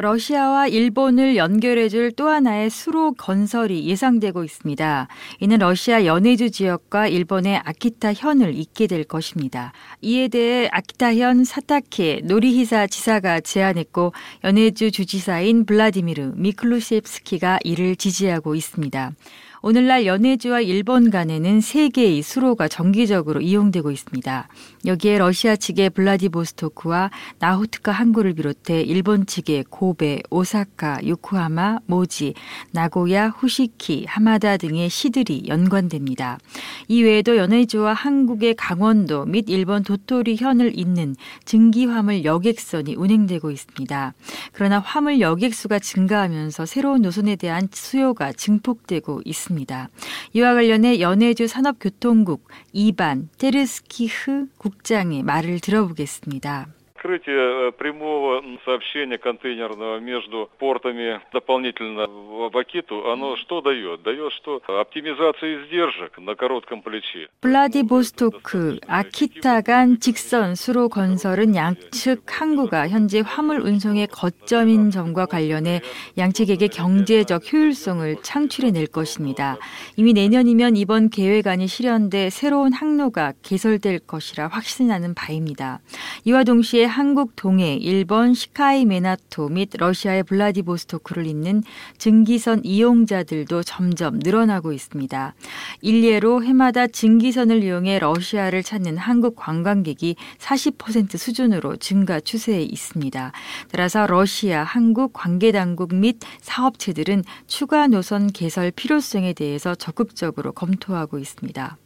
러시아와 일본을 연결해줄 또 하나의 수로 건설이 예상되고 있습니다. 이는 러시아 연해주 지역과 일본의 아키타 현을 잇게 될 것입니다. 이에 대해 아키타 현 사타케 노리히사 지사가 제안했고 연해주 주지사인 블라디미르 미클루시프스키가 이를 지지하고 있습니다. 오늘날 연해주와 일본 간에는 세 개의 수로가 정기적으로 이용되고 있습니다. 여기에 러시아 측의 블라디보스토크와 나호트카 항구를 비롯해 일본 측의 고베, 오사카, 요코하마, 모지, 나고야, 후시키, 하마다 등의 시들이 연관됩니다. 이외에도 연해주와 한국의 강원도 및 일본 도토리 현을 잇는 증기 화물 여객선이 운행되고 있습니다. 그러나 화물 여객수가 증가하면서 새로운 노선에 대한 수요가 증폭되고 있습니다. 있습니다. 이와 관련해 연해주 산업교통국 이반 테르스키흐 국장의 말을 들어보겠습니다. Открытие прямого сообщения контейнерного между портами дополнительно в Акиту, оно что дает? Дает, что оптимизация издержек на коротком плече. 블라디보스토크, 아키타 간 직선 수로 건설은 양측 항구가 현재 화물 운송의 거점인 점과 관련해 양측에게 경제적 효율성을 창출해낼 것입니다. 이미 내년이면 이번 계획안이 실현돼 새로운 항로가 개설될 것이라 확신하는 바입니다. 이와 동시에 한국 동해, 일본 시카이 메나토 및 러시아의 블라디보스토크를 잇는 증기선 이용자들도 점점 늘어나고 있습니다. 일례로 해마다 증기선을 이용해 러시아를 찾는 한국 관광객이 40% 수준으로 증가 추세에 있습니다. 따라서 러시아, 한국 관계 당국 및 사업체들은 추가 노선 개설 필요성에 대해서 적극적으로 검토하고 있습니다.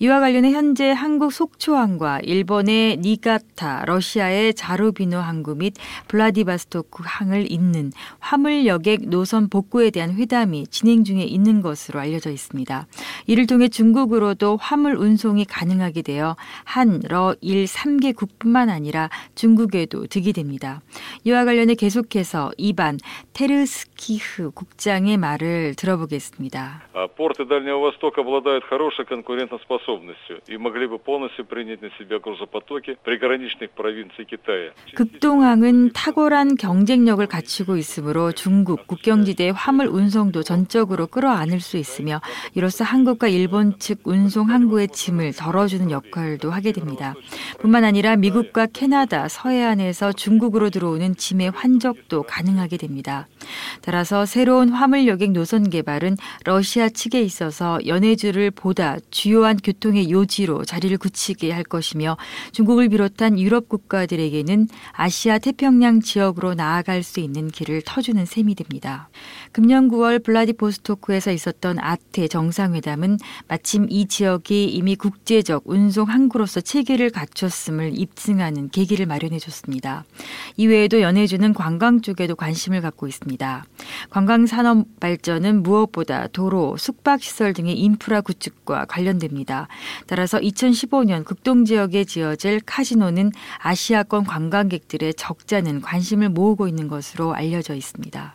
이와 관련해 현재 한국 속초항과 일본의 니가타, 러시아의 자루비노 항구 및 블라디바스토크 항을 잇는 화물 여객 노선 복구에 대한 회담이 진행 중에 있는 것으로 알려져 있습니다. 이를 통해 중국으로도 화물 운송이 가능하게 되어 한, 러, 일 3개국뿐만 아니라 중국에도 득이 됩니다. 이와 관련해 계속해서 이반 테르스키흐 국장의 말을 들어보겠습니다. порты Дальнего Востока обладают хорошей конкурентоспособностью способностью и могли бы полностью принять на себя грузопотоки приграничных провинций Китая. 극동항은 탁월한 경쟁력을 갖추고 있으므로 중국 국경지대 화물 운송도 전적으로 끌어안을 수 있으며 이로써 한국과 일본 측 운송 항구의 짐을 덜어주는 역할도 하게 됩니다. 뿐만 아니라 미국과 캐나다, 서해안에서 중국으로 들어오는 짐의 환적도 가능하게 됩니다. 따라서 새로운 화물 여객 노선 개발은 러시아 측에 있어서 연해주를 보다 주요한 교통 교통의 요지로 자리를 굳히게 할 것이며 중국을 비롯한 유럽 국가들에게는 아시아 태평양 지역으로 나아갈 수 있는 길을 터주는 셈이 됩니다. 금년 9월 블라디보스토크에서 있었던 아태 정상회담은 마침 이 지역이 이미 국제적 운송 항구로서 체계를 갖췄음을 입증하는 계기를 마련해 줬습니다. 이외에도 연해주는 관광 쪽에도 관심을 갖고 있습니다. 관광 산업 발전은 무엇보다 도로, 숙박시설 등의 인프라 구축과 관련됩니다. 따라서 2015년 극동 지역에 지어질 카지노는 아시아권 관광객들의 적잖은 관심을 모으고 있는 것으로 알려져 있습니다.